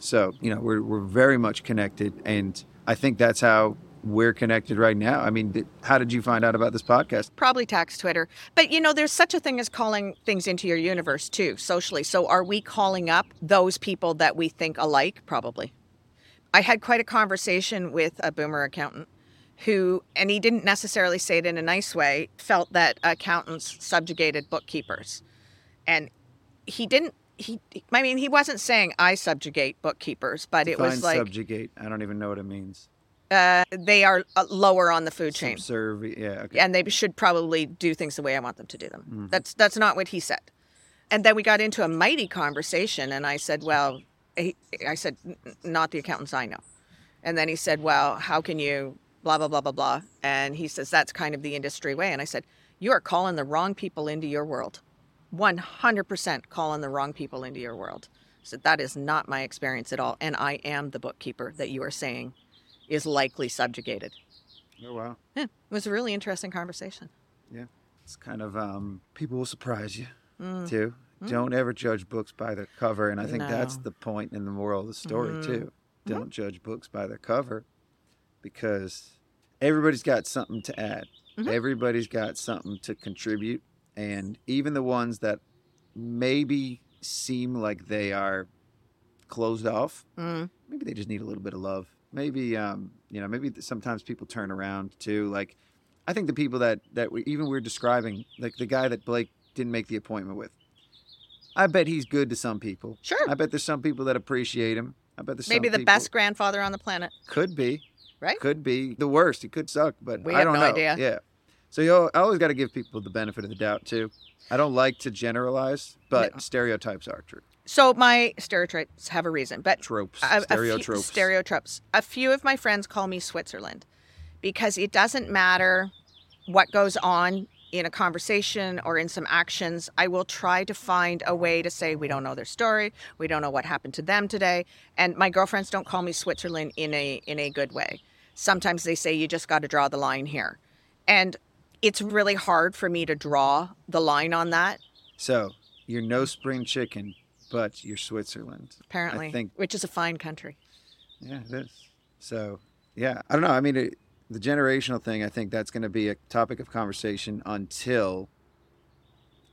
Speaker 3: So, you know, we're, we're very much connected. And I think that's how we're connected right now. I mean, th- how did you find out about this podcast?
Speaker 2: Probably tax Twitter. But you know, there's such a thing as calling things into your universe too, socially. So are we calling up those people that we think alike? Probably. I had quite a conversation with a boomer accountant who, and he didn't necessarily say it in a nice way, felt that accountants subjugated bookkeepers. And he didn't, he, I mean, he wasn't saying I subjugate bookkeepers, but it was like
Speaker 3: subjugate. I don't even know what it means.
Speaker 2: uh, they are uh, lower on the food chain.
Speaker 3: Subservient. Yeah. Okay.
Speaker 2: and they should probably do things the way I want them to do them.
Speaker 3: Mhm.
Speaker 2: That's that's not what he said. And then we got into a mighty conversation, and I said, "Well," he, I said, "N- n- "Not the accountants I know." And then he said, "Well, how can you?" Blah blah blah blah blah. And he says that's kind of the industry way. And I said, "You are calling the wrong people into your world. One hundred percent calling the wrong people into your world." So that is not my experience at all, and I am the bookkeeper that you are saying is likely subjugated.
Speaker 3: oh, wow.
Speaker 2: Yeah, it was a really interesting conversation.
Speaker 3: Yeah. It's kind of, um, people will surprise you
Speaker 2: Mm.
Speaker 3: too.
Speaker 2: Mm.
Speaker 3: Don't ever judge books by their cover. And I think that's the point in the moral of the story
Speaker 2: Mhm.
Speaker 3: too. Don't judge books by their cover because everybody's got something to add.
Speaker 2: Mhm.
Speaker 3: Everybody's got something to contribute. And even the ones that maybe seem like they are closed off,
Speaker 2: Mm.
Speaker 3: maybe they just need a little bit of love. Maybe, um, you know, maybe sometimes people turn around too. Like, I think the people that that we even we're describing, like the guy that Blake didn't make the appointment with. I bet he's good to some people.
Speaker 2: Sure.
Speaker 3: I bet there's some people that appreciate him. I bet there's
Speaker 2: Maybe the best grandfather on the planet.
Speaker 3: Could be.
Speaker 2: Right?
Speaker 3: Could be the worst. He could suck, but
Speaker 2: We
Speaker 3: I
Speaker 2: have
Speaker 3: don't
Speaker 2: no
Speaker 3: know.
Speaker 2: idea.
Speaker 3: Yeah. So you I always got to give people the benefit of the doubt too. I don't like to generalize, but
Speaker 2: No.
Speaker 3: stereotypes are true.
Speaker 2: So my stereotypes have a reason, but
Speaker 3: Tropes,
Speaker 2: a- a few-
Speaker 3: stereotropes.
Speaker 2: stereotypes. A few of my friends call me Switzerland because it doesn't matter what goes on in a conversation or in some actions. I will try to find a way to say we don't know their story, we don't know what happened to them today, and my girlfriends don't call me Switzerland in a in a good way. Sometimes they say you just got to draw the line here, and it's really hard for me to draw the line on that.
Speaker 3: So you're no spring chicken, but you're Switzerland.
Speaker 2: Apparently,
Speaker 3: I think
Speaker 2: which is a fine country.
Speaker 3: Yeah, it is. So, yeah, I don't know. I mean, it, the generational thing, I think that's going to be a topic of conversation until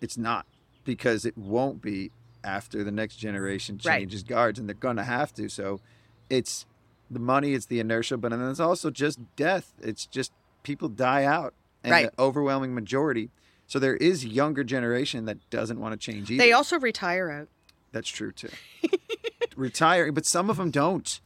Speaker 3: it's not, because it won't be after the next generation
Speaker 2: Right.
Speaker 3: changes guards, and they're going to have to. So, it's the money, it's the inertia, but then it's also just death. It's just people die out, and
Speaker 2: Right.
Speaker 3: the overwhelming majority. So there is younger generation that doesn't want to change either.
Speaker 2: They also retire out.
Speaker 3: That's true too. *laughs* Retire, but some of them don't.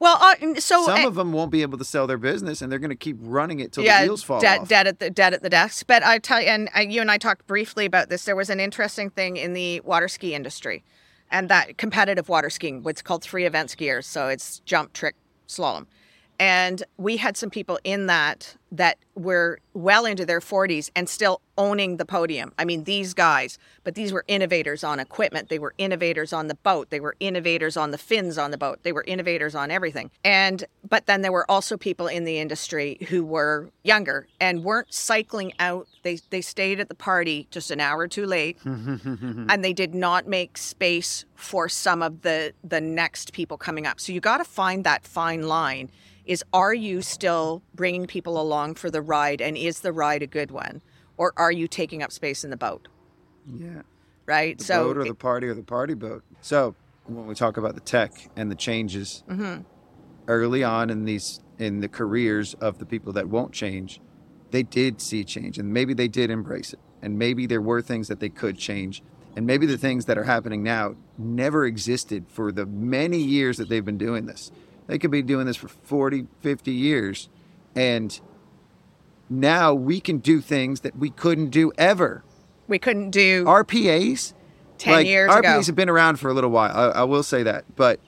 Speaker 2: Well, uh, so
Speaker 3: Some
Speaker 2: uh,
Speaker 3: of them won't be able to sell their business, and they're going to keep running it till
Speaker 2: yeah,
Speaker 3: the wheels fall
Speaker 2: dead,
Speaker 3: off.
Speaker 2: dead at the dead at the desk. But I tell you, and uh, you and I talked briefly about this. There was an interesting thing in the water ski industry, and that competitive water skiing, what's called three event skiers. So it's jump, trick, slalom, and we had some people in that that were well into their 40s and still owning the podium. I mean, these guys, but these were innovators on equipment. They were innovators on the boat. They were innovators on the fins on the boat. They were innovators on everything. And, but then there were also people in the industry who were younger and weren't cycling out. They, they stayed at the party just an hour too late *laughs* and they did not make space for some of the, the next people coming up. So you got to find that fine line is are you still bringing people along for the ride and is the ride a good one or are you taking up space in the boat
Speaker 3: Yeah.
Speaker 2: right
Speaker 3: The
Speaker 2: so
Speaker 3: boat or the party or the party boat. So when we talk about the tech and the changes
Speaker 2: Mm-hmm.
Speaker 3: early on in these in the careers of the people that won't change, they did see change and maybe they did embrace it. And maybe there were things that they could change. And maybe the things that are happening now never existed for the many years that they've been doing this. They could be doing this for 40, 50 years. And now we can do things that we couldn't do ever.
Speaker 2: we couldn't do
Speaker 3: RPAs
Speaker 2: 10
Speaker 3: like,
Speaker 2: years
Speaker 3: RPAs
Speaker 2: ago
Speaker 3: have been around for a little while. I, I will say that, but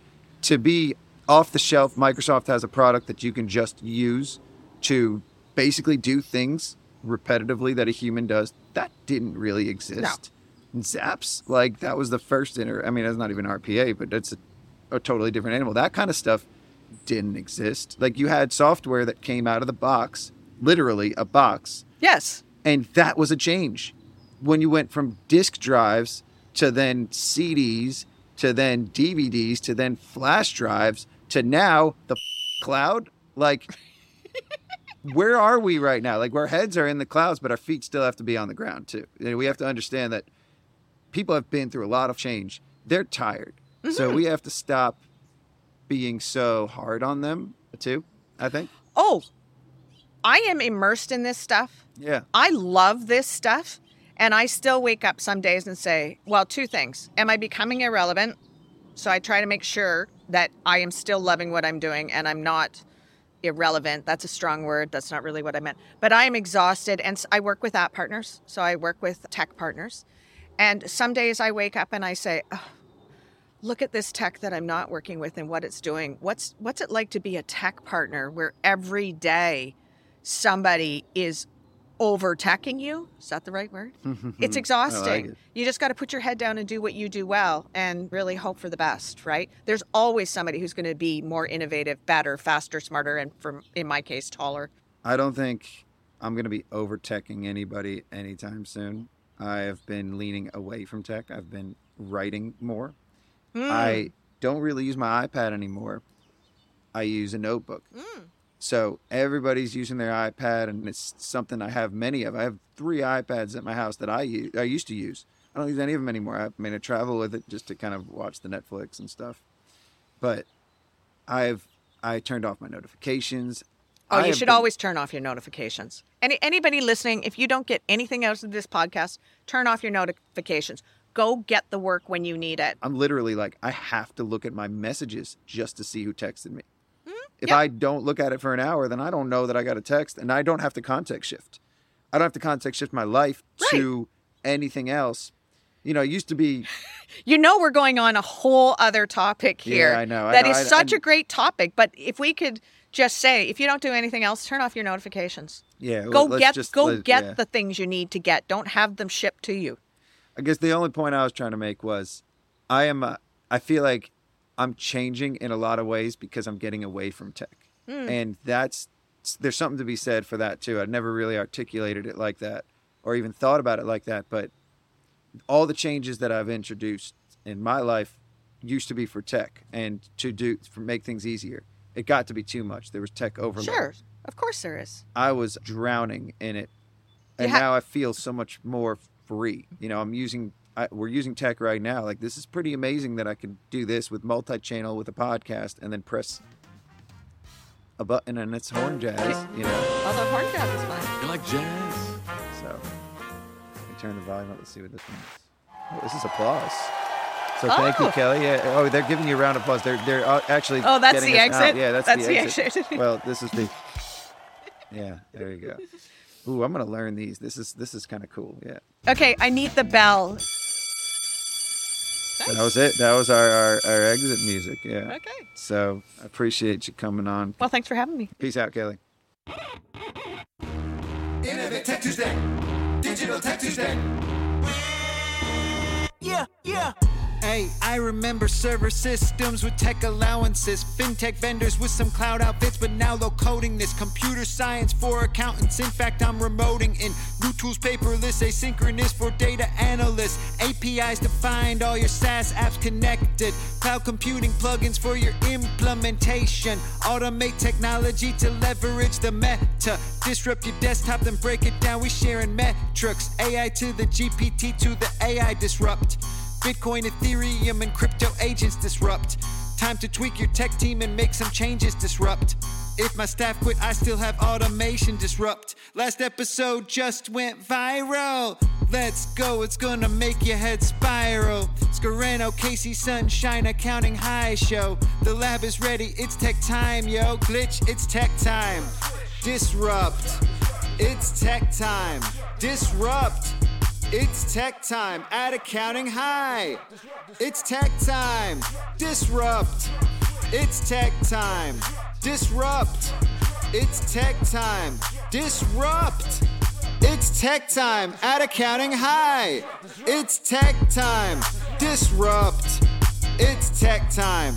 Speaker 3: to be off the shelf, Microsoft has a product that you can just use to basically do things repetitively that a human does. That didn't really exist. And Zaps, like that was the first inter. I mean, that's not even RPA, but it's a, a totally different animal. That kind of stuff didn't exist. Like you had software that came out of the box, literally a box,
Speaker 2: yes
Speaker 3: and that was a change when you went from disk drives to then CDs to then DVDs to then flash drives to now the *laughs* cloud. Like, *laughs* where are we right now? Like, our heads are in the clouds, but our feet still have to be on the ground, too. And we have to understand that people have been through a lot of change. They're tired. So mm-hmm. we have to stop being so hard on them, too, I think.
Speaker 2: oh i am immersed in this stuff.
Speaker 3: Yeah.
Speaker 2: i love this stuff and i still wake up some days and say well two things. Am i becoming irrelevant? So i try to make sure that i am still loving what i'm doing and i'm not irrelevant. That's a strong word. That's not really what i meant. But i am exhausted and I work with app partners. So i work with tech partners. And some days i wake up and i say oh, look at this tech that i'm not working with and what it's doing what's what's it like to be a tech partner where every day somebody is over teching you is that the right word *laughs* it's exhausting
Speaker 3: it.
Speaker 2: you just got to put your head down and do what you do well and really hope for the best right there's always somebody who's going to be more innovative better faster smarter and from in my case taller
Speaker 3: I don't think I'm going to be over teching anybody anytime soon. I have been leaning away from tech. I've been writing more. I mm. don't really use my iPad anymore. I use a notebook. Mm. So everybody's using their iPad, and it's something I have many of. I have three iPads at my house that I use. I used to use. I don't use any of them anymore. I mean, I travel with it just to kind of watch the Netflix and stuff. But I've I turned off my notifications.
Speaker 2: Oh,
Speaker 3: I
Speaker 2: you should
Speaker 3: been-
Speaker 2: always turn off your notifications. Any anybody listening, if you don't get anything out of this podcast, turn off your notifications. Go get the work when you need it.
Speaker 3: I'm literally like, I have to look at my messages just to see who texted me. Mm-hmm. If
Speaker 2: yeah.
Speaker 3: I don't look at it for an hour, then I don't know that I got a text, and I don't have to context shift. I don't have to context shift my life to anything else. You know, it used to be *laughs*
Speaker 2: You know we're going on a whole other topic here.
Speaker 3: I know, I know,
Speaker 2: is
Speaker 3: I-
Speaker 2: such
Speaker 3: I-
Speaker 2: a great topic, but if we could just say, if you don't do anything else, turn off your notifications.
Speaker 3: yeah.
Speaker 2: Go
Speaker 3: let's
Speaker 2: get
Speaker 3: just-
Speaker 2: go
Speaker 3: let-
Speaker 2: get
Speaker 3: yeah.
Speaker 2: the things you need to get. Don't have them shipped to you.
Speaker 3: I guess the only point I was trying to make was, I am. Uh, I feel like I'm changing in a lot of ways because I'm getting away from tech,
Speaker 2: Hmm.
Speaker 3: and that's there's something to be said for that too. I'd never really articulated it like that, or even thought about it like that. But all the changes that I've introduced in my life used to be for tech and to do for make things easier. It got to be too much. There was tech overload.
Speaker 2: Sure. Of course there is.
Speaker 3: I was drowning in it, and
Speaker 2: ha-
Speaker 3: now I feel so much more free. You know, I'm using I, we're using tech right now. Like this is pretty amazing that I can do this with multi-channel with a podcast, and then press a button and it's horn jazz. You know,
Speaker 2: Oh, the horn jazz is fun.
Speaker 9: You like jazz?
Speaker 3: so let me turn the volume up. Let's see what this is. Oh, this is applause. So thank you,
Speaker 2: Oh.
Speaker 3: Kellie. Yeah. Oh, they're giving you a round of applause. They're they're uh, actually.
Speaker 2: Oh, that's the
Speaker 3: us out.
Speaker 2: exit?
Speaker 3: Yeah, that's,
Speaker 2: That's
Speaker 3: the,
Speaker 2: the
Speaker 3: exit.
Speaker 2: exit. *laughs*
Speaker 3: well, this is the. Yeah, there you go. Ooh, I'm gonna learn these. This is this is kind of cool. Yeah.
Speaker 2: Okay, I need the bell.
Speaker 3: That was it. That was our, our, our exit music. Yeah.
Speaker 2: Okay.
Speaker 3: So I appreciate you coming on.
Speaker 2: Well, thanks for having me.
Speaker 3: Peace out, Kellie.
Speaker 10: Tech Tuesday. Digital Tech Tuesday.
Speaker 3: Yeah, yeah. Hey, I remember server systems with tech allowances, fintech vendors with some cloud outfits, but now low coding this. Computer science for accountants. In fact, I'm remoting in new tools, paperless, asynchronous for data analysts. APIs to find all your SaaS apps connected. Cloud computing plugins for your implementation. Automate technology to leverage the meta. Disrupt your desktop, then break it down. We sharing metrics. AI to the GPT to the AI disrupt. Bitcoin, Ethereum, and crypto agents disrupt. Time to tweak your tech team and make some changes disrupt. If my staff quit, I still have automation disrupt. Last episode just went viral. Let's go, it's gonna make your head spiral. Scarano, Casey, Sunshine, Accounting High Show. The lab is ready, it's tech time, yo. Glitch, it's tech time. Disrupt, it's tech time. Disrupt. It's tech time at Accounting High. It's tech time. Disrupt. It's tech time. Disrupt. It's tech time. Disrupt. It's tech time at Accounting High. It's tech time. Disrupt. It's tech time.